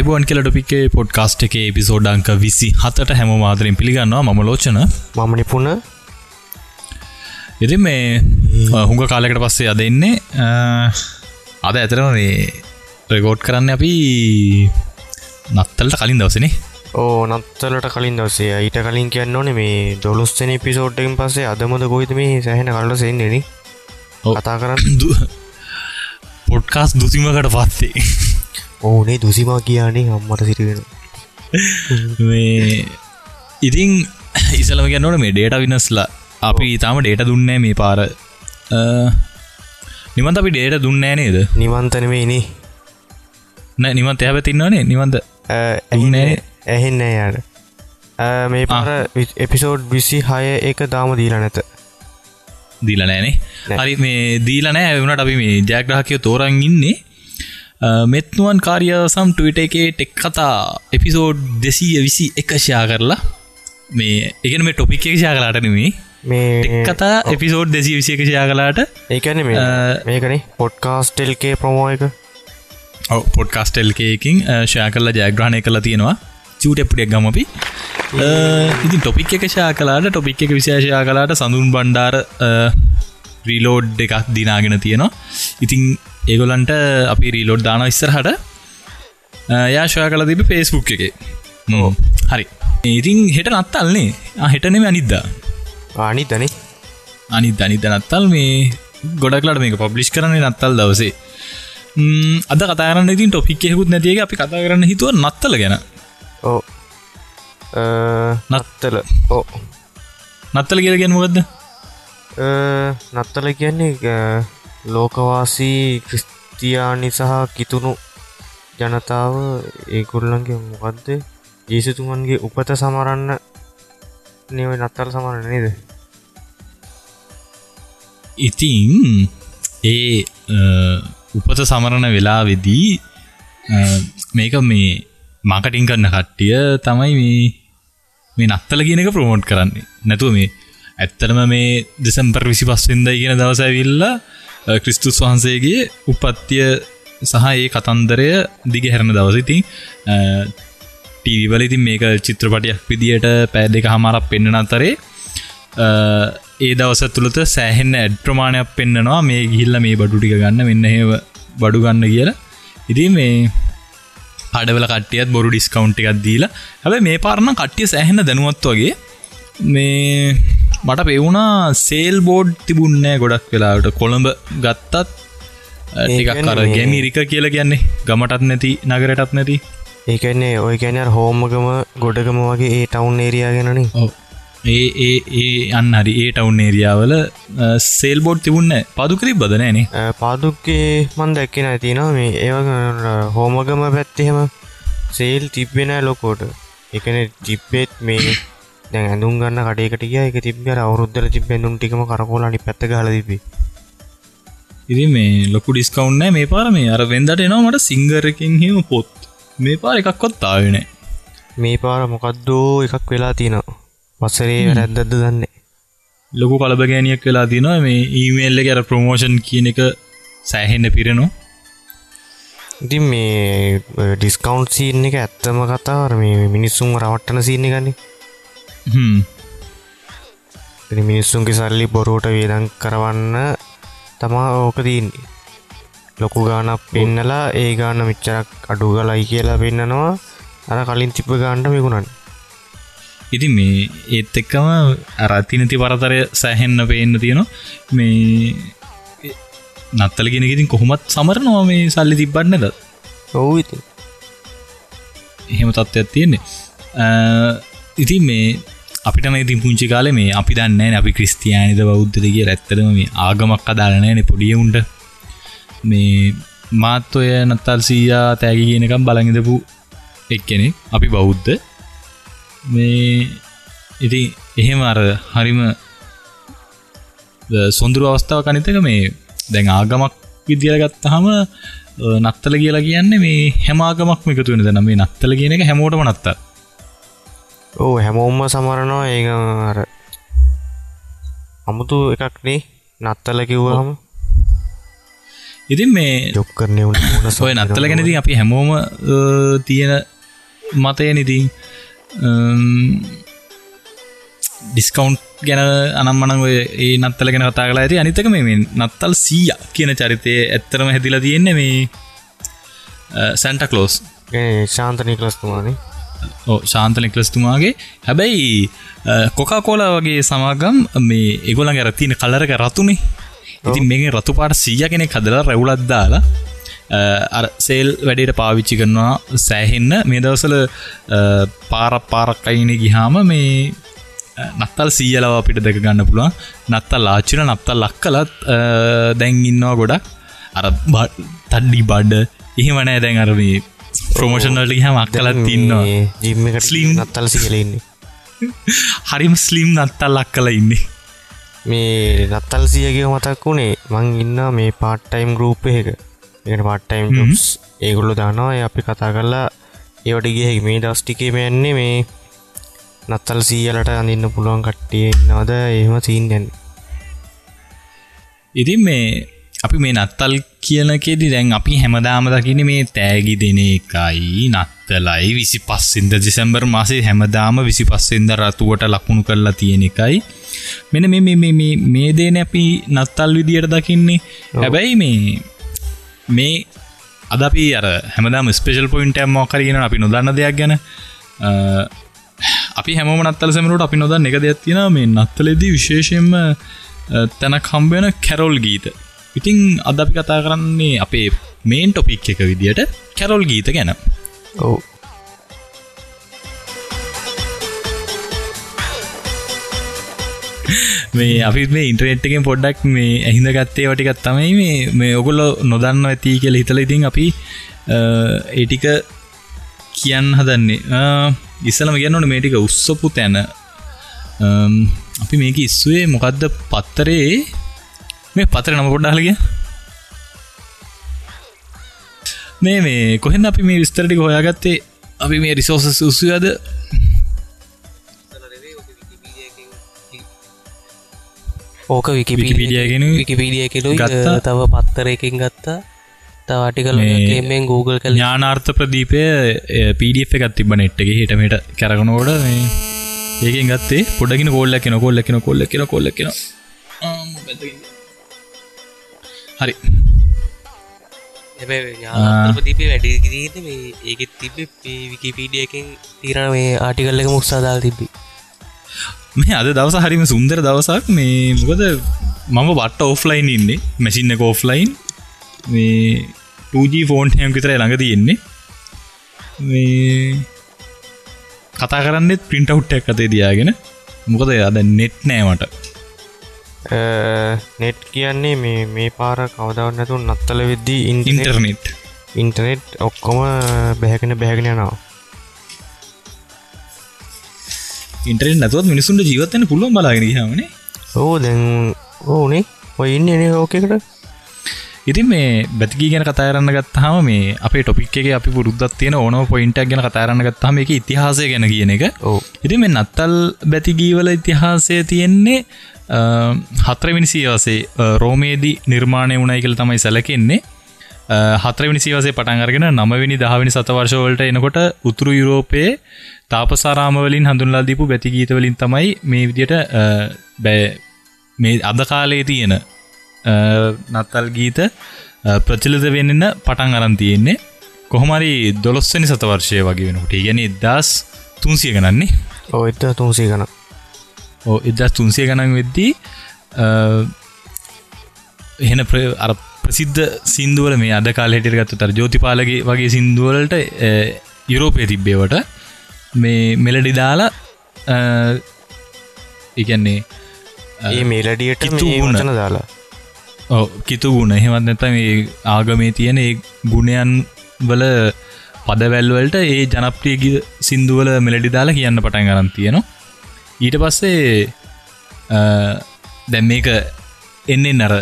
අයිබෝන් කියල ටොපික්ේ පොඩ්කාස්ට් එක පිසෝඩ්ඩංක විසි හතට හැම මාදරින් පිළිගන්නවා. මම ලෝචන. මම නිපුණ. ඉති මේ හුඟ කාලෙකට පස්සේ අද එන්නේ අද ඇතරම මේ රෙකෝඩ් කරන්න අපි නත්තල්ට කලින් දවසනේ ඕ නත්තලට කලින් දවසේ. ඊට කලින් කියන්න ඕනේ මේ දොලොස්තන පිසෝඩ්ඩෙන් පස්සේ අදමද කොයිත මේ සැහෙන කල්ල සෙන්නෙන කතා කරන්න. පොඩ්කාස් දුසිමකට පස්සේ ඕනේ දුසිමා කියනේ අම්මට සිටිවෙන මේ ඉතිං ඉසලම ගැන්නට මේ ඩේට විනස්ලා අපි තාම ඩේට දුන්නේ මේ පාර. නිමන්ත අපි ඩේට දුන්නෑ නේද? නිවන්තනවෙයිනේ නෑ. නිමන්ත ඇහැ තින්නවනේ නිවන්ද ඇහිනෑ ඇහෙන්නෑ යාට මේ පාර එපිසෝඩ් විසි හය එක දාම දීල නැත. දීල නෑනේ හරි මේ දීලනෑ වුණට අපි මේ ජයග්‍රහකය තෝරන් ඉන්නේ මෙත්නුවන් කාරිය සම් ටවිට එකේ ටෙක් කතා එපිසෝඩ් දෙසීය විසි එකෂයා කරලා මේ එකන මේ ටොපික් එකෂයා කලාට නෙමේ මේ කතා එපිසෝඩ් දෙසී විසි එකෂයා කලාට ඒකන මේකන පොඩ්කාස්ටෙල්කේ ප්‍රමෝ එක. පොඩ්කාස්ටෙල්කයකින් ෂයා කරලා ජයග්‍රහණය කලා තියෙනවා. චූටප්ටියක් ගමපි ඉතින් ටොපික් එක ෂා කලාට ටොපික් එක විශේෂයා කලාට සඳුන් බණ්ඩාර රීලෝඩ් එකක් දිනාගෙන තියෙනවා. ඉතිං ඒගොලන්ට අපි රීලෝඩ් දාන ඉස්සරහට. යාශය කල තිබ පේස්බුක් එක. හරි. ඉතින් හෙට නත්තල්න්නේ හෙටනෙම අනිද්දා. ආනිතන අනි දනිත නත්තල් මේ ගොඩක්ලට මේක පබ්ලිෂ් කරන නත්තල් දවසේ. අද කතාරන්න ඉතින් ටොපික් හෙකුත් නැතික අපි කතා කරන්න හිතුව නත්තල ගැන. ඕ නත්තල. ඕ නත්තල කියල ගැනමගත්ද නත්තල කියන්නේ ලෝකවාසී ක්‍රිස්තියානි සහ කිතුුණු ජනතාව ඒකුල්ලන්ගේ මොකක්ද ජේසුතුමන්ගේ උපත සමරන්න නව නත්තර සමරන්න නේද? ඉතිං ඒ උපත සමරණ වෙලා වෙදී මේක මේ මාකටින් කරන්න කට්ටිය තමයි මේ මේ නත්තල කියනක ප්‍රමෝට් කරන්නේ. නැතුව මේ ඇත්තරම මේ දෙසම්පර් විසි පස්වෙන්ද කියන දවසැවිල්ලා ක්‍රිස්තුස් වහන්සේගේ උපත්තිය සහ ඒ කතන්දරය දිග හැරණ දවසිතින් ටීවල ඉතින් මේක චිත්‍රපටයක් විදියට පෑ දෙක හමරක් පෙන්න්න අතරේ ඒ දවස තුළත සෑහෙන්න ඇඩ් ප්‍රමාණයක් පෙන්න්නනවා මේ ගිල්ල මේ බඩු ටික ගන්න මෙන්න හෙව බඩු ගන්න කියලා. ඉති මේ අඩවල කටියත් බොරු ඩිස්කවන්් එකක් දීලා. හැබ මේ පාරණ කට්ටිය සෑහෙන්න දැනුවත් වගේ. මේ මට පෙවුණා සේල් බෝඩ් තිබුන්නෑ ගොඩක් වෙලාට කොළඹ ගත්තත් ඒකක් කර ගැමිරික කියල කියන්නේ. ගමටත් නැති නගරටත් නැති. ඒකන්නේ ඔය ගැන හෝමගම ගොඩගම වගේ ඒ ටවුන් ඒරයාගෙනන ඒ ඒ ඒ අන්න හරි. ඒ ටවුන් ඒරියාවල සේල් බෝඩ් තිබුන්න පදුකරි බදනෑනේ පාදුක්කේ මන් දැක්කෙන ඇතිනවා මේ ඒ හෝමගම පැත්තහෙම සේල් තිබ්බෙන ලොකෝට එකන ජිප්පෙත් මේ දැන් ඇඳුම් ගන්න කඩේකට ගිය. එක තිබ්බර අවුරුද්දර තිබ්බ ඇඳුම් ටිකම කරකෝලනි පැත්ත ගහලා තිබ්බේ. ඉතින් මේ ලොකු ඩිස්කවුන්ට් නැහැ මේ පාර. මේ අර වෙන්දට එනවා මට සිංගර් එකකින් හිම පොත්. මේ පාර එකක්වත් ආවේ නැහැ මේ පාර මොකද්දෝ එකක් වෙලා තියෙනවා. වසරේ වැරද්දක්ද දන්නේ. ලොකු කලබගෑනියක් වෙලා තියෙනවා. මේ ඊමේල් එක අර ප්‍රොමෝෂන් කියන එක සෑහෙන්න පිරෙනවා. ඉතින් මේ ඩිස්කවන්් සීන් එක ඇත්තම කතාවර මේ මිනිස්සුම් රවට්ටන සීන්න ගන්නේ මිනිස්සුන්ගේ සල්ලි බොරුවට වේදන් කරවන්න තමා ඕක තියන්නේ. ලොකු ගානක් පෙන්නලා ඒ ගාන මිච්චරක් අඩු කලයි කියලා පෙන්න්නනවා අර කලින් තිප ගාන්ඩ මිකුණන් ඉති මේ ඒත් එක්කම අරත්තිනති පරතරය සෑහෙන්න පේන්න තියෙනවා. මේ නත්තල ගෙනකිතින් කොහොමත් සමරනවා මේ සල්ලි තිබ්බන්නද? ඔවු ඉති එහෙම තත්ත්වයක් තියෙන්නේ. ඉතින් මේ අපිට ඉතින් පුංචි කාල මේ අපි දන්න අපි ක්‍රස්තියානිද බෞද්ධද කිය ඇත්තරම මේ ආගමක් අදාලනෑන පොඩියවුන්ට මේ මාත් ඔය නත්තල් සීයා තෑගි කියනකම් බලඟදපු එක්කෙනෙ අපි බෞද්ධ. මේ ඉති එහෙම අර හරිම සොඳුරු අවස්ථාව කනිතක මේ දැන් ආගමක් විදිල ගත්තහම නත්තල කියලා කියන්නේ මේ හැමාගමක් එකතු වෙන දැන මේ නත්තල කියන එක හැමෝටම නත්තා ඕ හැමෝම්ම සමරනවා. ඒ අර අමුතු එකක්නේ නත්තල කිව්වහම. ඉතින් මේ ජොක් කරනය වුණ ඔය නත්තල ගැනති අපි හැමෝම තියෙන මතය නිතින් ඩිස්කවන්් ගැන අනම්මන ඒ නත්තල ගැන කතා කලා ඇති අනිතක මේ නත්තල් සීය කියන චරිතය ඇත්තරම හැදිලා තියෙන්නේ මේ සැන්ට කලෝස් ශාන්තනය කලස්තුමානේ ශාන්ත නිකලස්තුමාගේ. හැබැයි කොකා කෝලා වගේ සමාගම් මේ එගොලන් ඇරතින කලරක රතුනේ. ඉතින් මේ රතු පාට සීය කෙනෙ කදලා රැවුලත් දාලා අර සේල් වැඩට පාවිච්චි කරනවා සෑහෙන්න. මේ දවසල පාරක් පාරක් අයින ගිහාම මේ නත්තල් සීයලව අපිට දෙක ගන්න පුළුවන්. නත්තල් ආච්චින නත්තල් ලක් කලත් දැන් ඉන්නවා ගොඩක්. අර තඩ්ඩි බඩ්ඩ එහෙමනෑ දැන් අරමේ ප්‍රමෝෂන්වලට හම අක්කලත් තින්නවා ජිම්ම ස්ලීම් නත්තල් සිකලඉන්නේ හරිම ස්ලිම් නත්තල් ලක් කල ඉන්නේ මේ නත්තල් සියගේ මතක් වුණේ මං ඉන්න මේ පාට්ටයිම් ගරූප් එක එකට පාට්ටයිම් ස් ඒගොල්ලු දානවා අපි කතා කරලා ඒවට ගිය මේ දස්ටිකේ මයන්නේ මේ නත්තල් සීයලට අඳන්න පුළුවන් කට්ටිය නවද එහෙම සීන්යන් ඉතින් මේ අපි මේ නත්තල් කියනකෙදි දැන් අපි හැමදාම දකින මේ තෑගි දෙන එකයි නත්තලයි විසි පස්සින්ද දෙසැම්බර් මාසේ හැමදාම විසි පස්සෙන්ද රතුවට ලකුණු කරලා තියෙන එකයි. මෙන මේ දේන අපි නත්තල් විදියට දකින්නේ. හැබැයි මේ මේ අද අපි අර හැමදාම ස්පේෂල් පොයින්ට මෝකරගෙන අපි නොදන්න දෙයක් ගැන. අපි හැම නත්තල සමරට අපි නොදන්න එක දෙයක් තියෙන මේ නත්තලෙදී විශේෂයෙන්ම තැනක් හම්බෙන කැරොල් ගීත ඉතිං අද අපි කතා කරන්නේ අපේ මේන් ටොපික් එක විදියට කැරොල් ගීත ගැන. ඔවු. මේ අපි මේ ඉන්ටරනෙට් එකෙන් පොඩ්ඩක් මේ ඇහිඳ ගත්තේ වටිකත් තමයි මේ මේ ඔගොල්ලො නොදන්න ඇති කියල හිතල ඉතින් අපි ඒටික කියන්න හදන්නේ. ඉස්සලම කියන්නට මේටික උත්සපු තැන. අපි මේක ඉස්සේ මොකක්ද පත්තරේ මේ පතර නම පොඩ්ඩාලගිය මේ මේ කොහෙන් අපි මේ විස්තරටික හොයාගත්තේ? අපි මේ රිසෝස උසුවද ඕක විකිපීඩියගෙන විකිපීඩිය කෙලු. තව පත්තරයකින් ගත්තා. තවාටිකල මෙෙන් Google කල ඥානාර්ථ ප්‍රදීපය පඩF එකත් තිබ නෙට් එක. හිටමට කැරගනෝඩ ඒකෙන් ගත්තේ. පොඩගෙන කොල්ල කෙන කොල්ල කෙන හරි. ඥාපතිපේ වැඩිකිරීද මේ ඒකෙත් තිබ විකිපීඩියකින් තිරණ මේ ආටිකල්ලක මුක්සාදාල් තිබි මේ අද දවස හරිම සුන්දර දවසක්. මේ මොකද මම බට්ට ඔෆ්ලයින් ඉන්නේ මැසින්න එක ඔෆ්ලයින් මේ 2G ෆෝන්් හැම් විතර ළඟ තියෙන්නේ. මේ කතා කරන්නෙත් පින්ට අවුට්ටක් අතේ දයාගෙන මොකද අද නෙට් නෑමට නෙට් කියන්නේ මේ මේ පාර කවදවන්න නැතු නත්තල වෙද්දී ඉන්ටර්නෙට් ඉන්ටනෙට් ඔක්කොම බැහැගෙන බැහැගෙන යනවා. ඉන්ටරෙන් නැතුවත් මිනිසුන්ට ජීවත්තන පුළුවන් බලාගෙන හමනේ ඕ දැන් ඕනේ. ඔය ඉන්න එන ඕකෙකට ඉතින් මේ බැතිකී ගැන කතාරන්න ගත්තහම මේ අපේ ටොපික් එක අපි පුරුද්දත් තියෙන ඕන පොයින්ටක් ගැන කතාරන්න ගත්තහම එක ඉතිහාසය ගැන කියන එක. ඕ ඉති මේ නත්තල් බැතිගීවල ඉතිහාසය තියෙන්නේ හත්‍රවිනි සියවසේ රෝමේදී නිර්මාණය වුණයි කියල තමයි සැලකෙන්නේ. හත්‍රවිනි සිවසේ පටන්ගරගෙන නමවිනි දහවිනි සතවර්ශවලට එනකොට උතුරු යුරෝපයේ තාපසාරාමවලින් හඳුන්ලා දීපු බැතිගීතවලින් තමයි මේ විදියට බෑ මේ අද කාලයේ තියෙන නත්තල් ගීත ප්‍රචලිත වෙන්නන්න පටන් අරන් තියෙන්නේ. කොහොමරි දොළොස්වනි සතවර්ශය වගේ වෙනකට. ගැන දස් තුන්සිය ගනන්නේ ඕ එත තුන්සේ ගන ඕ එදස් තුන්සිය ගණන් වෙද්දී එහෙන අර ප්‍රසිද්ධ සිින්දුවල මේ අද කාලෙට ගත්ත තර ජෝතිපාලගේ වගේ සිින්දුවලට යුරෝපය තිබ්බේවට මේ මෙලඩි දාලා එකන්නේ ඒ මේලඩියට. වචන දාලා. ඕ කිතු ගුණ එහෙමත් නැත මේ ආගමේ තියෙන ඒ ගුණයන් වල පදවැල්වලට ඒ ජනප්‍රියගි සිින්දුවල මෙලඩි දාලා කියන්න පටන් ගරන් තියෙනවා ඊට පස්සේ දැම් මේක එන්නේ නර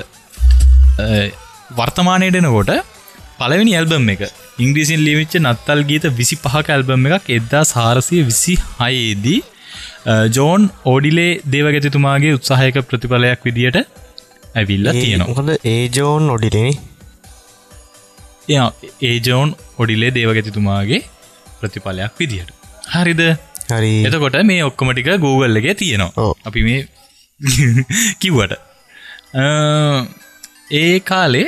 වර්තමානයටනකොට පලවෙනි ඇල්බම් එක ඉංග්‍රීසින් ලිවිච්ච නත්තල් ගීත විසි පහක ඇල්බම් එකක් එද්දා සාරසය විසි හයේදී ජෝන් ඕඩිලේ දේවගැතිතුමාගේ උත්සාහයක ප්‍රතිඵලයක් විදියට ඇවිල්ල තියෙනවා. මොකද ඒ ජෝන් ඔඩිලෙන ඒජෝන් ඔඩිලේ දේවගැතිතුමාගේ ප්‍රතිඵලයක් විදිහට හරිද හරි. එතකොට මේ ඔක්කොමටික Google එක තියෙනවා. අපි මේ කිව්වට. ඒ කාලේ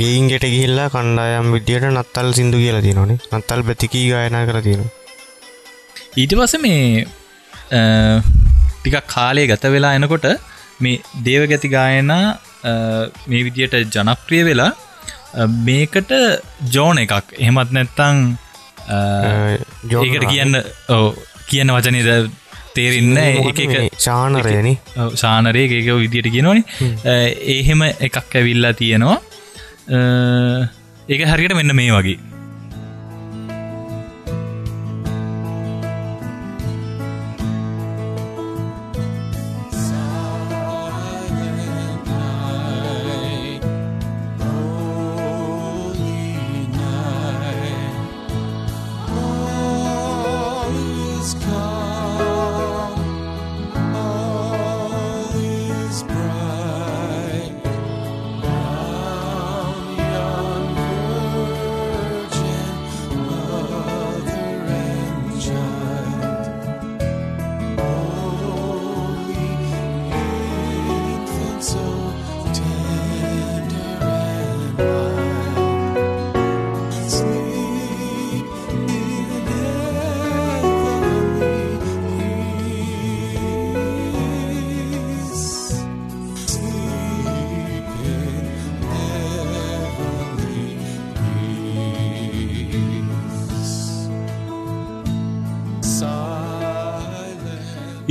ගේන්ගෙට ගිහිල්ලා කණ්ඩායම් විදියට නත්තල් සිින්දු කියලා තියනනේ නත්තල් ප්‍රතිකී ගායනා කර තියෙන ඊට පස මේ ටිකක් කාලය ගත වෙලා එනකොට මේ දේවගැති ගායනා අ, මේ විදියට ජනප්‍රිය වෙලා මේකට ජෝන එකක්. එහෙමත් නැත්තං ඒකට කියන්න ඔව්, කියන්න වචනද තේරෙන්න එක ශානරයනි ශානරය ඒක විදියට කියනවනේ. ඒහෙම එකක් ඇවිල්ලා තියෙනවා. අ, ඒක හරියට මෙන්න මේ වගේ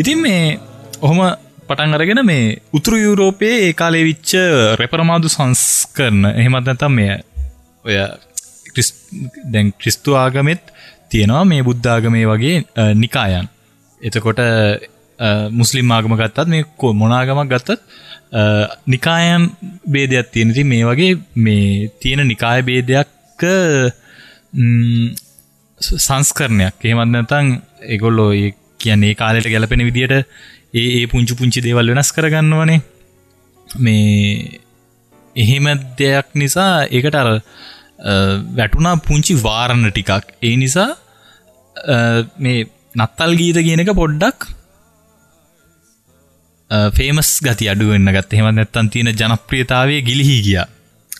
ඉතින් මේ ඔහොම පටන් අරගෙන මේ උතුරු යුරෝපයේ ඒ කාලේ විච්ච රෙපරමාදු සංස්කරන එහෙමත් නැතම් මේ ඔය ක්‍රිස්- දැන් ක්‍රිස්තු ආගමෙත් තියෙනවා මේ බුද්ධාගමේ වගේ අ, නිකායන්. එතකොට අ, මුස්ලිම් ආගම ගත්තත් මේ කො- මොනාගමක් ගත්තත් අ, නිකායන් බේදයක් තියෙන. ඉතින් මේ වගේ මේ තියෙන නිකාය බේදයක් ම්, ස- සංස්කරණයක්. එහෙමත් නැතං එගොල්ලෝ ඒ කියන්නේ ඒ කාලෙට ගැලපෙන විදියට ඒ ඒ පුංචි පුංචි දේවල් වෙනස් කරගන්නවනේ. මේ එහෙම දෙයක් නිසා ඒකට අර අ, වැටුණා පුංචි වාරණ ටිකක්. ඒ නිසා අ, මේ නත්තල් ගීත කියන එක පොඩ්ඩක් ෆේමස් ගති අඩුවෙන්න්න ගත් එහෙම නැත්තන් තියෙන ජනප්‍රියතාවය ගිලිහි ගියා.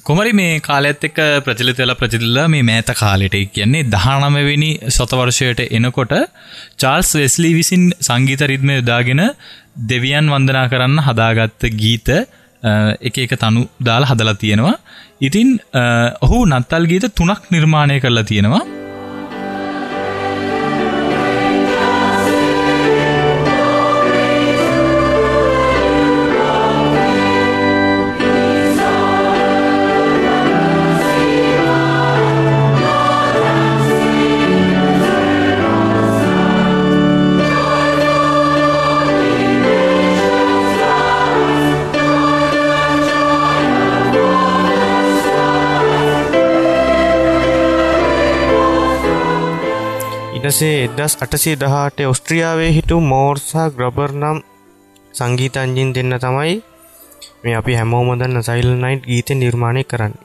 කොමරි මේ කාලෙත් එක්ක ප්‍රචලිත වෙලා ප්‍රචිල්ලා මේ මෑත කාලෙට ඒ කියන්නේ දහනමවෙනි සතවර්ෂයට එනකොට චාල්ස් වෙස්ලි විසින් සංගීත රිද්ම යොදාගෙන දෙවියන් වන්දනා කරන්න හදාගත්ත ගීත අ, එක එක තනු දාලා හදලා තියෙනවා. ඉතින් අ, ඔහු නත්තල් ගීත තුනක් නිර්මාණය කරලා තියෙනවා. ඉටසේ එදස් අටසේ දහට ඔස්ට්‍රියාවේ හිටු මෝර්සා ග්‍රබර් නම් සංගීතන්ජින් දෙන්න තමයි මේ අපි හැමෝමදන්න සයිල් නයිට් ගීත නිර්මාණය කරන්න.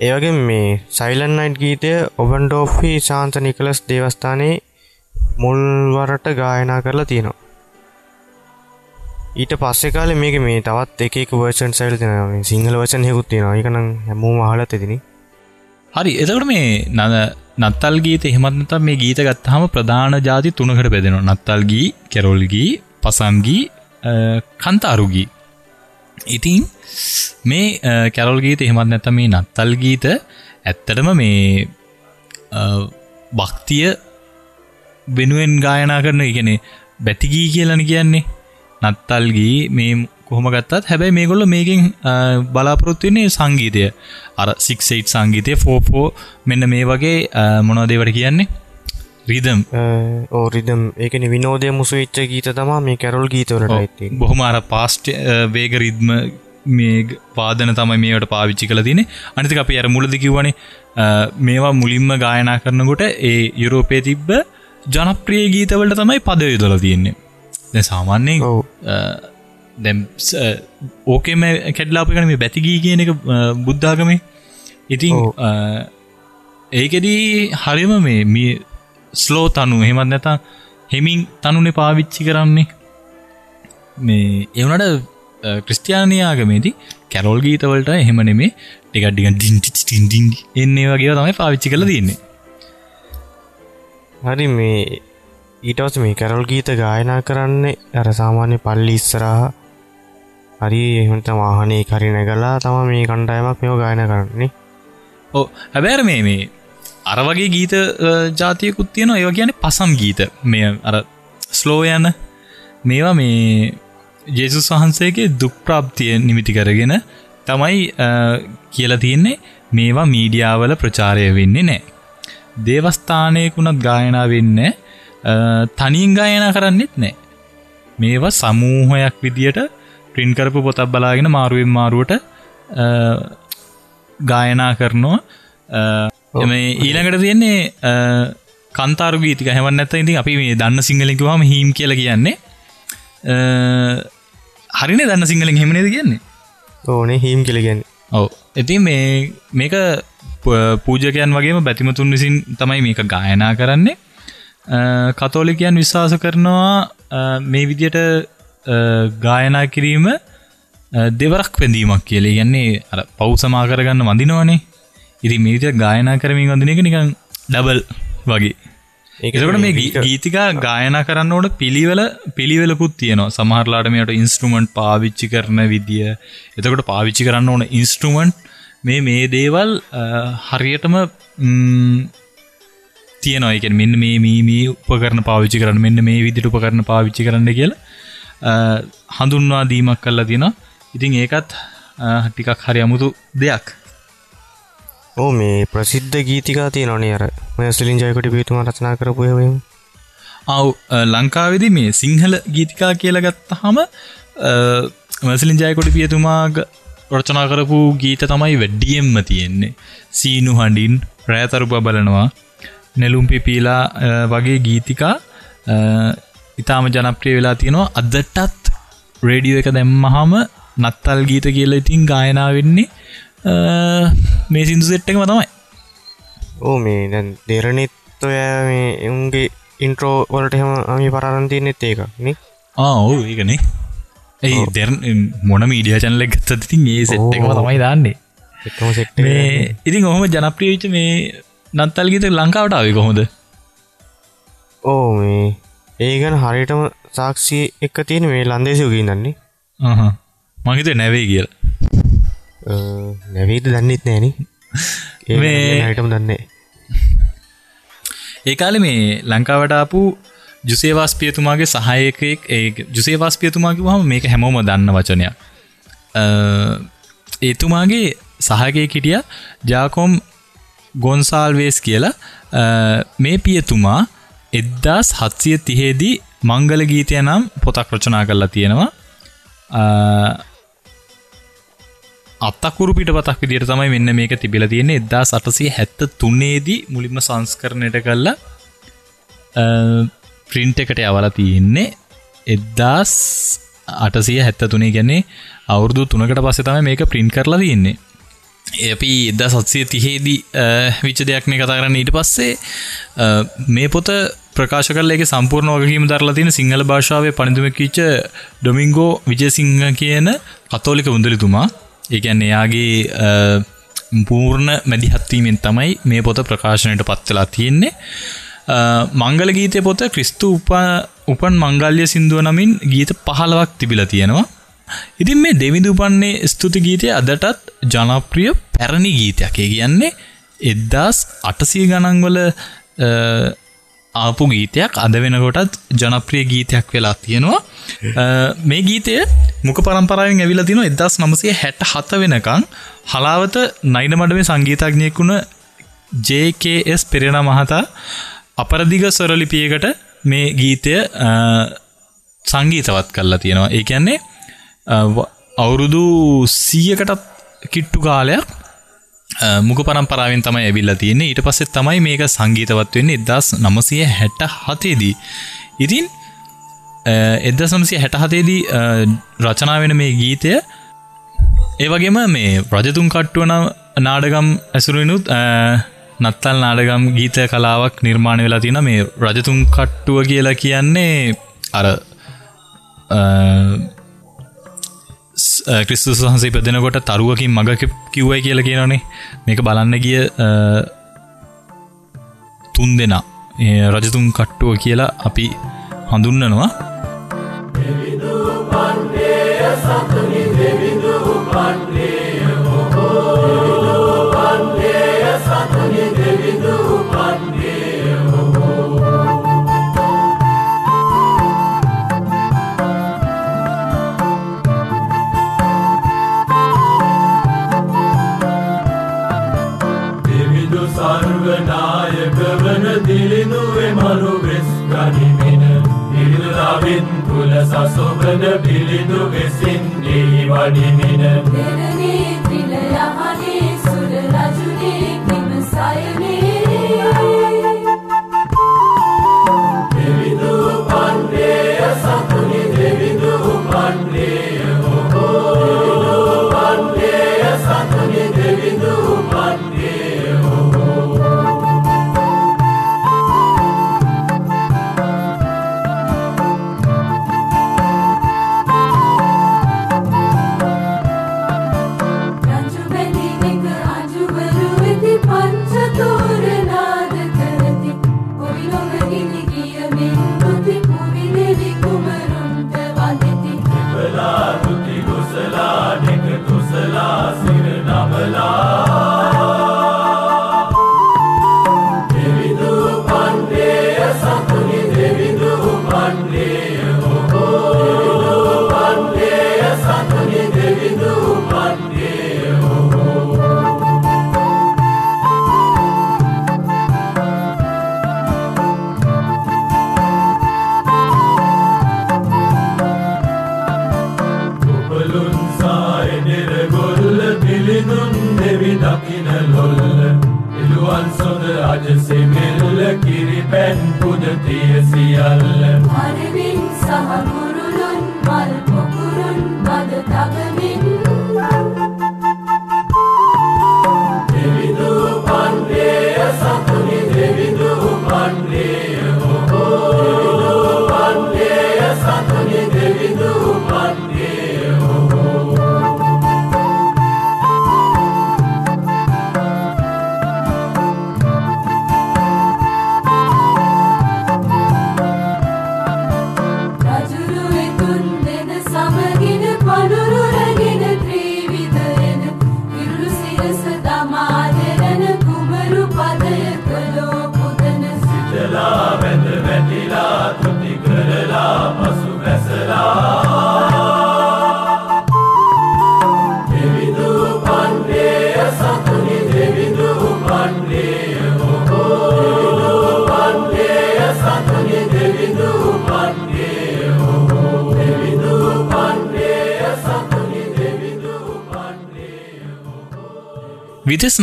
ඒවගේ මේ සයිලන් නයිට් ගීතය ඔබන්ඩෝෆි ශාන්ත නිකලස් දේවස්ථානයේ මුල්වරට ගායනා කරලා තියෙනවා. ඊට පස්සෙ කාල මේක මේ තවත් එක වර්ෂන් සයිල් තින සිංහල වචන් හෙකුත් තියෙනවා. එකනම් හැමෝම හලත් තිදින හරි. එතකට මේ නද නත්තල් ගීත එහෙමත්නත මේ ගීත ගත්හම ප්‍රධාන ජාති තුනකට බෙදෙනවා. නත්තල්ගී කෙරොල්ගී පසන්ගී කන්තාරුගී ඉතින් මේ කැරොල් ගීත එහෙමත් නැත මේ නත්තල් ගීත ඇත්තටම මේ අ, භක්තිය වෙනුවෙන් ගායනා කරන ඉගෙන බැතිගී කියලන කියන්නේ. නත්තල්ගී මේ කොහොම ගත්තත් හැබැයි මේගොල්ල මේකින් බලාපොරොත්තුවන්නේ සංගීතය. අර සික්සයිට් සංගීතය ෆෝෆෝ මෙන්න මේ වගේ අ, මොනවදේවට කියන්නේ? රිදම් ඕරිදම් ඒකන විනෝදය මුසු වෙච්ච ගීත තමා මේ කැරොල් ගීතවලට ඇති බොහොම අර පාස්ට වේග රිද්ම මේ පාදන තමයි මේට පාවිච්චි කළ තිනේ අනිතික අපි අර මුලදි කිව්වනේ අ, මේවා මුලින්ම ගායනා කරනකොට ඒ යුරෝපය තිබ්බ ජනප්‍රිය ගීතවලට තමයි පද යුදල තියෙන්නේ. සාමාන්‍යයෙන් දැම් ඕකෙම කැඩ්ලාපිකන මේ බැතිගී කියන එක බුද්ධාගමේ ඉතින් ඒකෙදී හරිම මේ මේ ස්ලෝ තනු හෙමත් නැතා හෙමින් තනුනේ පාවිච්චි කරන්නේ. මේ එවනට ක්‍රස්ටයානයාගමේදී කැරෝල් ගීතවලට එහෙම නෙමේ ටිකඩ්ඩික ඩින්ටි ටින්ඩින් එන්නේ වගේ තමයි පාවිච්චි කළ තින්නේ හරි මේ ඊටවස මේ කැරොල් ගීත ගායනා කරන්නේ අර සාමාන්‍ය පල්ලි ඉස්සරහ හරි එහට වාහනේ කරි නැගලා තම මේ කණ්ඩායමක් මෙෝ ගායන කරන්නේ ඕ හැබැර මේ මේ අර වගේ ගීත ජාතියකුත් තියෙන ඒව කියන පසම් ගීත මේ අර ස්ලෝ යන මේවා මේ ජේසුස් වහන්සේගේ දුක්ප්‍රාප්තිය නිමිති කරගෙන තමයි කියලා තියෙන්නේ මේවා මීඩියාවල ප්‍රචාරය වෙන්නේ නෑ. දේවස්ථානයකුණත් ගායනා වෙන්න තනින් ගායනා කරන්නෙත් නෑ. මේවා සමූහයක් විදියට ප්‍රින්කරපු පොතක් බලාගෙන මාරුවෙන් මාරුවට ගායනා කරනවා. එම ඊළඟට තියෙන්නේ කන්තාරු ගීතික. හැවන්න ඇත ඉතින් අපි මේ දන්න සිංහලිකුවම හිම් කියල කියන්නේ. හරින දන්න සිංහලෙන් හෙමනේද කියන්නේ? ඕනේ හිම් කියලගන්න ඔව. ඉතින් මේ මේක පූජකයන් වගේම බැතිමතුන් විසින් තමයි මේක ගායනා කරන්නේ. කතෝලිකයන් විශ්වාස කරනවා මේ විදියට ගායනා කිරීම දෙවරක් පැඳීමක් කියලේ. යන්නේ අර පව් සමා කරගන්න වඳිනවනේ. ඉරි මේට ගායනා කරමින් වඳන එක නිකන් ඩබල් වගේ. ඒකට මේ ගීතිකා ගායනා කරන්න ඕට පිළිවෙල පිළිවෙලකුත් තියෙනවා. සමහරලාට මේට ඉන්ස්ට්‍රමන්ට් පාවිච්චි කරන විදිිය. එතකොට පාවිච්චි කරන්න ඕන ඉන්ස්ට්‍රමන්ට් මේ මේ දේවල් හරියටම තියනවා. එක මෙන්න මේ මීමී උපකරන පාවිච්චි කරන්න මෙන්න මේ විදිට උපකරන පාවිච්චි කරන්න කියලා හඳුන්වා දීමක් කල්ලා තින ඉතින් ඒකත් ටිකක් හරි අමුතු දෙයක්. ඕ මේ ප්‍රසිද්ධ ගීතිකා තිය නොනේ අර. මෙ සිලින් ජයකොට පිතුම රචනා කරපුයවීම අව් ලංකාවෙදි මේ සිංහල ගීතිකා කියලගත්ත හම මැසිලින් ජයකොට පියතුමාග රචනා කරපු ගීත තමයි වැඩ්ඩියෙන්ම තියෙන්නේ. සීනු හඬින් රෑතරු බබලනවා නෙලුම්පි පීලා වගේ ගීතිකා ඉතාම ජනප්‍රිය වෙලා තියෙනවා. අදටත් රේඩියෝ එක දැම්මහම නත්තල් ගීත කියලා ඉතින් ගායනා වෙන්නේ මේ සිින්දු සෙට්ටකම තමයි. ඕ මේ දැන් දෙරනෙත් ඔය මේ එවුන්ගේ ඉන්ට්‍රෝ වලට එහෙම අමි පරන්තියනෙත් ඒක ආ ඒකනේ ඒ දෙර මොන මීඩිය චනල ගත්ත තින් ඒ සෙට් එකම තමයි දන්නේ. ඉතින් ඔහොම ජනප්‍රියවිච මේ නත්තල් ගීත ලංකාවට ආවි කොහොඳ ඕ මේ ඒගන හරිටම සාක්ෂි එක තියෙන මේ ලන්දේසි ගීන්නන්නේ මහිත නැවේ කියලා. නැවීද දන්නෙත් නෑන හටම දන්නේ ඒකාල මේ ලංකාවටාපු ජුසේවාස් පියතුමාගේ සහයකෙක් ඒ ජුසේවාස් පියතුමාගේ වහම මේක හැමෝම දන්න වචනයක්. ඒතුමාගේ සහගේ කිටිය ජාකොම් ගොන්සාල්වේස් කියලා. මේ පියතුමා එද්දාස් හත්සිය තිහේදී මංගල ගීතය නම් පොතක් රචනා කරලා තියෙනවා. අත්තකුරු පිට පතක් විදිර තමයි මෙන්න මේක තිබිල තියෙන එදදා සටසය හැත්ත තුන්නේදී මුලින්ම සංස්කරණයට කල්ලා ප්‍රින්ට් එකට යවල තියෙන්නේ. එද්දාස් අටසිය හැත්ත තුනේ ගැන්නේ අවුරදු තුනකට පස්ස තම මේක ප්‍රින්් කරලා තියෙන්නේ. අපි එදා සත්සය තිහේදී විච්ච දෙයක්න කතා කරන්න ඊට පස්සේ මේ පොත ප්‍රකාශ කලේ සම්පූර්ණ වගකීම දරලා තියෙන සිංහල භාෂාවේ පනිදුමකිච්ච ඩොමිංගෝ විජයසිංහ කියන කතෝලික උඳලිතුමා ඒකැන්න එයාගේ පූර්ණ මැදිහත්වීමෙන් තමයි මේ පොත ප්‍රකාශනයට පත්වෙලා තියෙන්නේ. මංගල ගීතය පොත ක්‍රිස්තු උපා උපන් මංගල්‍ය සිින්දුව නමින් ගීත පහලවක් තිබිල තියෙනවා. ඉතින් මේ දෙවිදු උපන්නේ ස්තුති ගීතය අදටත් ජනප්‍රිය පැරණි ගීතයක්. ඒ කියන්නේ එද්දාස් අටසී ගණන්වල ආපු ගීතයක්. අද වෙනකොටත් ජනප්‍රිය ගීතයක් වෙලා තියෙනවා. මේ ගීතය මුක පරම්පරාවෙන් ඇවිල තින එදස් නමසේ හැට හත වෙනකං හලාවත නයින මඩමේ සංගීතඥයෙකුණ ජකස් පෙරෙන මහතා අපරදිග සොරලිපියකට මේ ගීතය සංගීතවත් කරලා තියෙනවා. ඒ කියන්නේ අවුරුදු සීයකටත් කිට්ටු කාලයක් මුක පරම්පරාවෙන් තමයි ඇවිල්ල තියෙන ඊට පස්සෙත් තමයි මේක සංගීතවත් වෙන්නේ එදස් නමසය හැට හතේදී ඉතින් එද සමසි හැට හතේදී රචනා වෙන මේ ගීතය ඒවගේම මේ රජතුන් කට්ටුවන නාඩගම් ඇසුරනුත් නත්තල් නාඩගම් ගීත කලාවක් නිර්මාණ වෙලා තින මේ රජතුන් කට්ටුව කියලා කියන්නේ අර ක්‍රිස්තුස් වහන්සේ පැදෙනකොට තරුවකින් මඟ කිව්වයි කියල කියනනේ මේක බලන්න ගිය තුන් දෙනා. රජතුන් කට්ටුව කියලා අපි හඳුන්නනවා දෙවිදු පන්ඩේ සතුනි දෙවිදු පන්ඩේ හෝ තුල සසොබන පිළිදු වෙසින් එහි වඩිමින දෙරනේ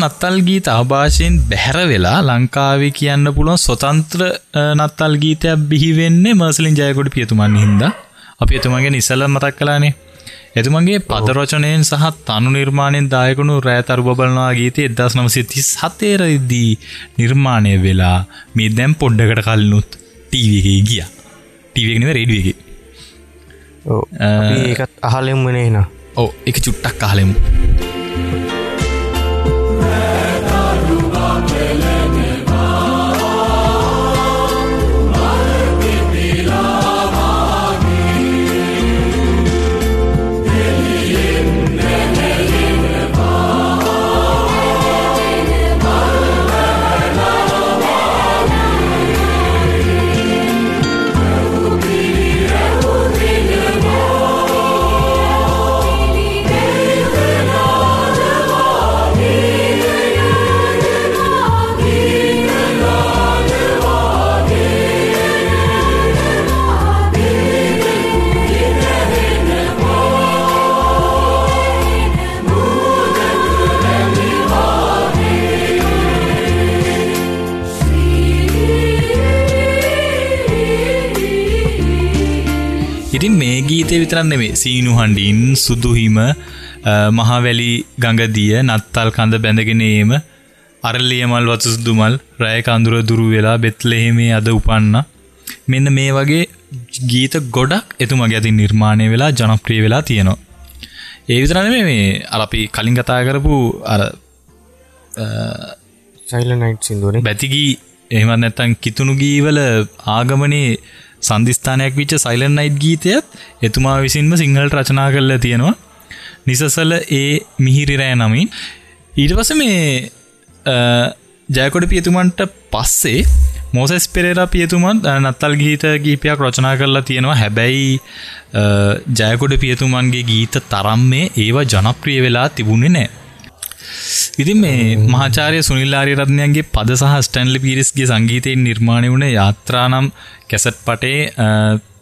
නත්තල් ගීත ආභාෂයෙන් බැහැර වෙලා ලංකාවේ කියන්න පුළුවන් ස්වතන්ත්‍ර නත්තල් ගීතයක් බිහිවෙන්නේ මර්සලින් ජයකොඩ පියතුමන් හින්දා. අපි එතුමගේ නිසල්ල මතක් කලානේ එතුමගේ පදරචනයෙන් සහ තනු නිර්මාණයෙන් දායකුණු රෑතරු බබලනවා ගීතය එදස් නමසිති සතේරදී නිර්මාණය වෙලා මේ දැම් පොඩ්ඩකට කලනුත් ටීවගේ ගිය. ටීවගෙනව රේඩුවගේ ඒකත් අහලෙම් වනේ නා. ඕ එක චුට්ටක් කාලෙමු ඉතින් මේ ගීතය විතරන්න මේ සීනු හඬින් සුදුහිම මහවැලි ගඟදිය නත්තල් කඳ බැඳගෙනේම අරල්ලියමල් වතුසුදුමල් රෑක අඳුර දුරු වෙලා බෙත්ලෙහෙමේ අද උපන්න. මෙන්න මේ වගේ ගීත ගොඩක් එතුමගේ ඇති නිර්මාණය වෙලා ජනප්‍රිය වෙලා තියෙනවා. ඒ විතරන මේ අරපි කලින් කතා කරපු අර සයිල නයිට් සිින්දුවන. බැතිගී එහෙමත් නැත්තන් කිතුුණු ගීවල ආගමනේ සන්ධස්ථානයක් විච්ච සයිලන් නයිට් ගීතයත් එතුමා විසින්ම සිංහලට රචනා කරලා තියෙනවා. නිසසල ඒ මිහිරිරෑ නමින්. ඊට පස මේ ජයකොට පියතුමන්ට පස්සේ මෝසෙස් පෙරේරා පියතුමන් නත්තල් ගීත ගීපයක් රචනා කරලා තියෙනවා. හැබැයි ජයකොඩ පියතුමන්ගේ ගීත තරම් මේ ඒවා ජනප්‍රිය වෙලා තිබුණේ නෑ ඉතින් මේ මහාචාරය සුනිල්ලාරි රත්නයන්ගේ පද සහ ස්ටැන්ලි පිරිස්ගේ සංගීතයෙන් නිර්මාණය වුණ යාත්‍රානම් කැසට් පටේ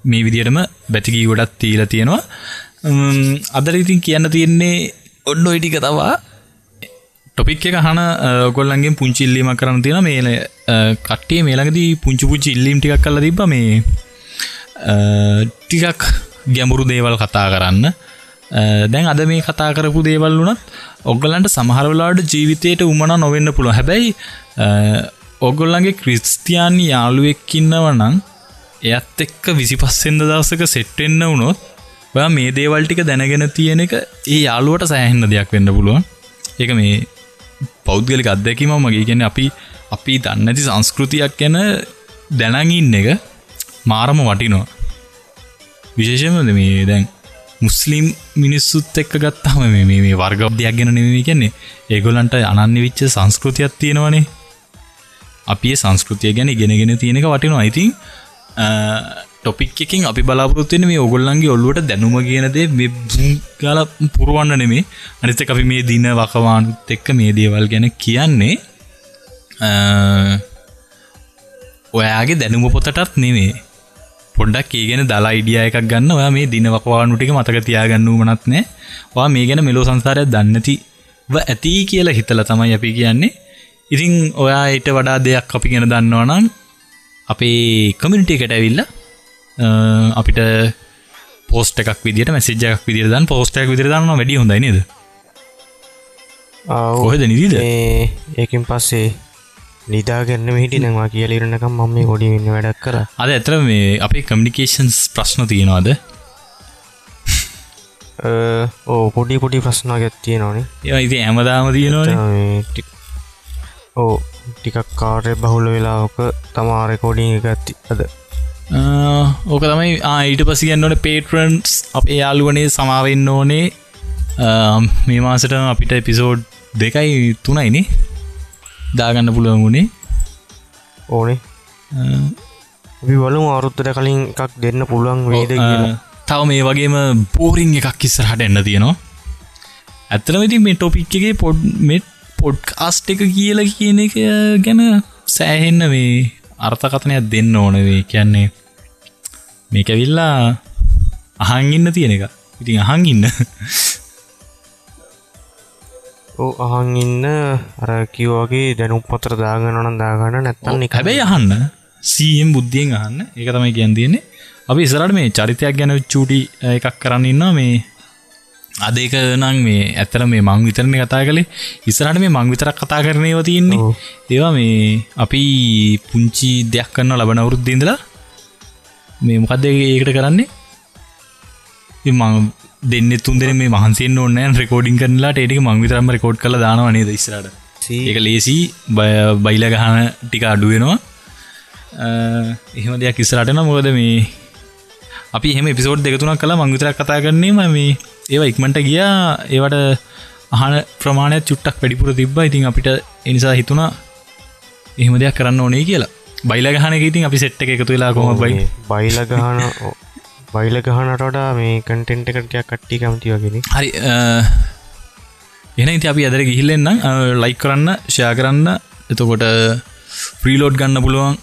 මේ විදිටම බැතිකී ගොඩත් තීල තියෙනවා. අදර ඉතින් කියන්න තියෙන්නේ ඔන්න ඔයිටික තවා ටොපික් එක හන ගොල්ලන්ගේ පුංචිල්ලීම කරන්න තියෙන මේල කට්ටිය මේළඟදී පුංචි පුංචි ඉල්ලීම් ටිකක් කල තිබ මේ ටිකක් ගැඹුරු දේවල් කතා කරන්න. දැන් අද මේ කතා කරපු දේවල් වුනත් ඔගලන්ට සමහරවලාට ජීවිතයට උමන නොවෙන්න පුළුව හැබැයි ඔගොල්ලන්ගේ ක්‍රිස්තියානි යාළුවෙක්කින්නව නං එයත් එක්ක විසි පස්සෙන්ද දවසක සෙට්ටෙන්න්න වුණොත් ඔය මේ දේවල්ටික දැනගෙන තියෙන එක ඒ යාළුවට සෑහෙන්න දෙයක් වෙන්න පුළුවන්. ඒක මේ පෞද්ගලික අත්දැකීම මගේ. ගැන අපි අපි දන්නති සංස්කෘතියක් ගැන දැනගින්න එක මාරම වටිනවා. විශේෂමද මේ දැන් මුස්ලිම් මිනිස්සුත් එක්ක ගත්තාම මේ මේ වර්ගබ්දයක් ගැන නෙමේ කියන්නේ. ඒගොලන්ට අනන්න විච්ච සංස්කෘතියක් තියෙනවනේ. අපි සංස්කෘතිය ගැන ගෙනගෙන තියෙනක වටිනවා. ඉතින් ටොපික් එකින් අපි බලාපොරත්තුවෙන මේ ඔගොල්ලන්ගේ ඔල්ලුවට දැනුම කියනදේ ගල පුරුවන්න නෙමේ අනිත අපි මේ දින වකවානුත් එක්ක මේ දේවල් ගැන කියන්නේ. ඔයාගේ දැනුම පොතටත් නෙවේ පොඩ්ඩක් ඒ ගැන දලා ඉඩිය එකක් ගන්න. ඔයා මේ දිනවකවානුටික මතක තියාගන්න මනත් නෑ. වා මේ ගැන මෙලෝ සංසාරය දන්නති ඇති කියලා හිතල තමයි අපි කියන්නේ. ඉතිං ඔයා ඊට වඩා දෙයක් අපි ගැන දන්නවනම් අපේ කමිනිිටි එකට ඇවිල්ල අපිට පෝස්ට එකක් විදිට මැසිජයක් විදිරදන් පෝස්ටක් විදිර දන්න වැඩි හොඳයි නද? ඔහද නිදිද? ඒකින් පස්සේ නිදාගන්න හිටි නවා කියලරනකම් මම මේ ගොඩි වෙන්න වැඩක් කර අද ඇතර මේ අපේ කමිනිිකේෂන්ස් ප්‍රශ්න තියෙනවාද? ඕ පොඩි පොඩි ප්‍රශ්නාගත් තියෙනවානේ. ඒ ඉති ඇමදාම තියෙනවා ඕ ටිකක් කාරය බහුල වෙලාක තමා රෙකෝඩිං ගත්ති අද. ඕක තමයි ඊට පසි ගන්නවන පේටරන්ස් අප යාලුවනේ සමාවෙන්න ඕනේ. මේ මාසට අපිට එපිසෝඩ් දෙකයි තුනයිනේ දාගන්න පුළුවන් වුණේ. ඕනේ. අපි වලු අරුත්තට කලින් එකක් දෙන්න පුළුවන් වේද තව මේ වගේම පෝරිං එකක් ඉස්සරහට එන්න තියෙනවා. ඇත්තන ඉති මේ ටොපික් එකගේ පොඩ් මෙත් පොඩ්කාස්ට් එක කියල කියන එක ගැන සෑහෙන්න මේ අර්ථකථනයක් දෙන්න ඕනවේ කියන්නේ මේක ඇවිල්ලා අහංගින්න තියෙන එක. ඉතින් ඕ අහන් ඉන්න. අර කිව්වාගේ දැනුම් පොතර දාගනනම් දාගන්න නැත්තන්න හැබැයි අහන්න සීම් බුද්ධියෙන් අහන්න. ඒක තමයි ගැන් තියන්නේ. අපි ඉසරට මේ චරිතයක් ගැන චූටි එකක් කරන්න ඉන්න මේ අදක නං මේ ඇතර මේ මං විතරණ කතා කළේ. ඉස්සරට මේ මං විතරක් කතා කරනයව තියෙන්නේ. ඒවා මේ අපි පුංචි දෙයක් කන්න ලබන අවුරුද්ධින්දලා මේ මොකක්ද ඒකට කරන්නේ? මං දෙන්න තුන්දෙන මේ මහන්සේ ඕන්න රෙකෝඩින් කරලා ටේක මං විතරම රෙකෝඩ් කළ දානවනේ ඉස්සරට ඒක ලේසි. බයිල ගහන ටික අඩුවෙනවා එහෙම දෙයක් ඉස්සරටන මොකද මේ අපි එහම පිසෝඩ් දෙකතුනක් කලා මංවිතරක් කතා කරන්නේ ම මේ. ඒවා ඉක්මට ගියා. ඒවට අහන ප්‍රමාණය චුට්ටක් වැඩිපුර තිබ්බ. ඉතින් අපිට එනිසා හිතුණා එහෙම දෙයක් කරන්න ඕනේ කියලා. බයිල ගහන ඉතින් අපි සෙට්ට එකතු වෙලා කොම බයි? බයිල ගහන බයිල ගහනට වඩා මේ කටෙන්ට් එකටයක් කට්ටි කමති වගෙන හරි එන ඉති අපි අදර ගිහිල්ලෙන්න්න ලයි කරන්න ෂයා කරන්න. එතකොට ප්‍රීලෝඩ් ගන්න පුළුවන්.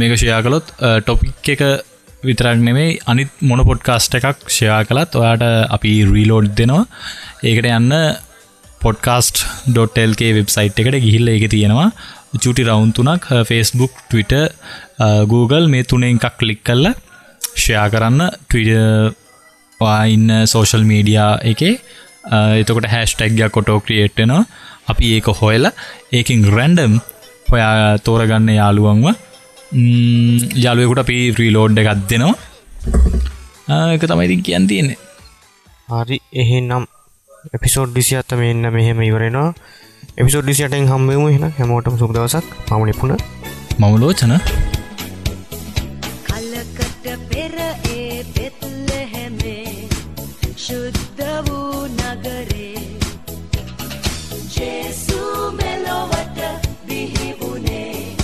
මේක ෂයා කළොත් ටොපික් එක විතරක් නෙමේ අනිත් මොන පොඩ්කාස්ට එකක් ෂයා කළත් ඔයාට අපි රීලෝඩ් දෙනවා. ඒකට යන්න පොඩ්කාස්ට.ල්ගේ වෙබ්සයිට් එකට ගිහිල්ල එක තියෙනවා. චුටි රවුන්තුනක් ෆස්බුක් Twitter Google මේ තුනෙන් එකක් කලික් කල්ල ෂයා කරන්න. ට්විඩවා ඉන්න සෝෂල් මීඩියා එකේ. එතකොට හැස්ටැක්ගයක් කොටෝ ක්‍රියේට්නවා අපි ඒක හොයල ඒකින් රැන්ඩම් හොයා තෝරගන්න යාළුවන්ව. යාලුවකුට අපි ්‍රීලෝඩ් එකත් දෙනවා. එක තමයිඉතින් කියන් තියෙන්නේ. හරි එහෙනම් එපිසෝඩ් ඩිසි අත්තම එන්න මෙහෙම ඉවරෙනවා එපිසෝඩ් ඩිසිටෙන් හම්බෙමු එෙන හැමෝටම සුක්දවසක් පමණිපුුණ මමලෝචන ශුද්ධ වූ නගරේ ජේසු මෙලොවට බිහිවුණේ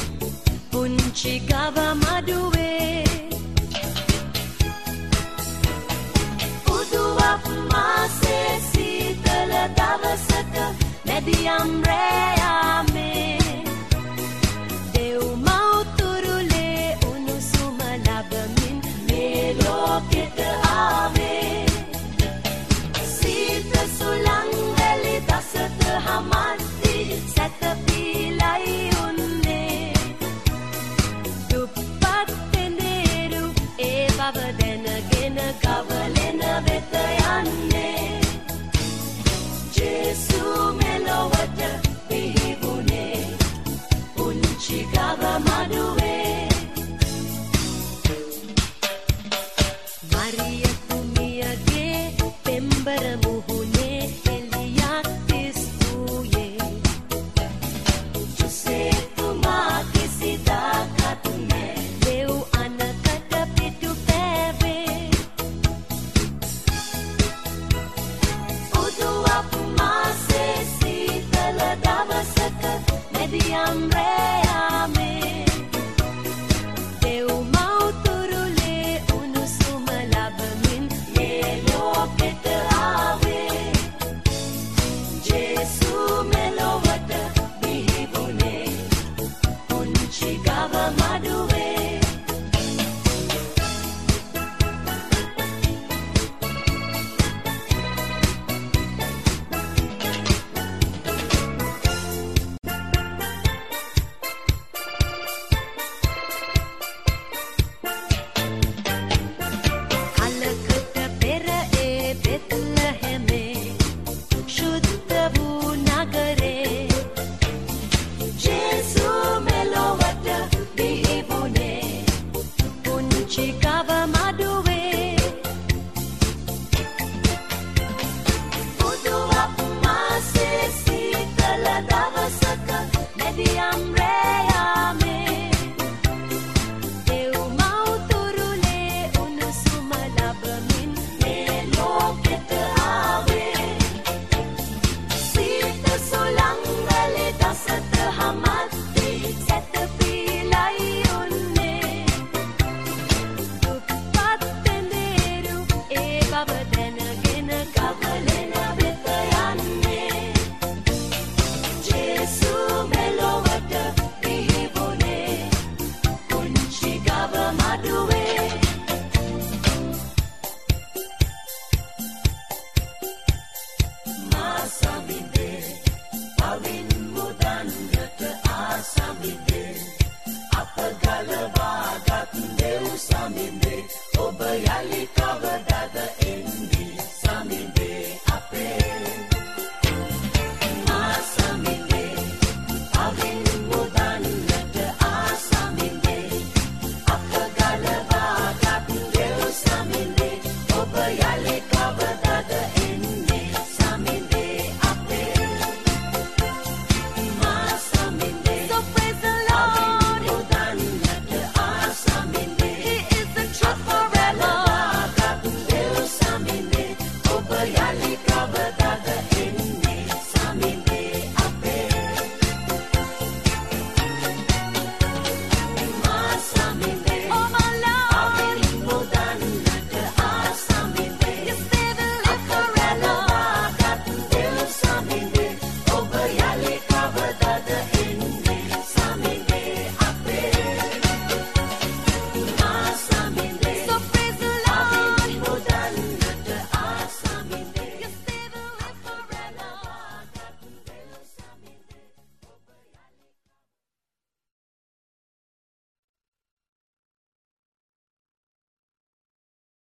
පුංචි ගව මඩුවේ උදුවක් මාසේ සීතල දවසක නැදියම් රෑයාමේ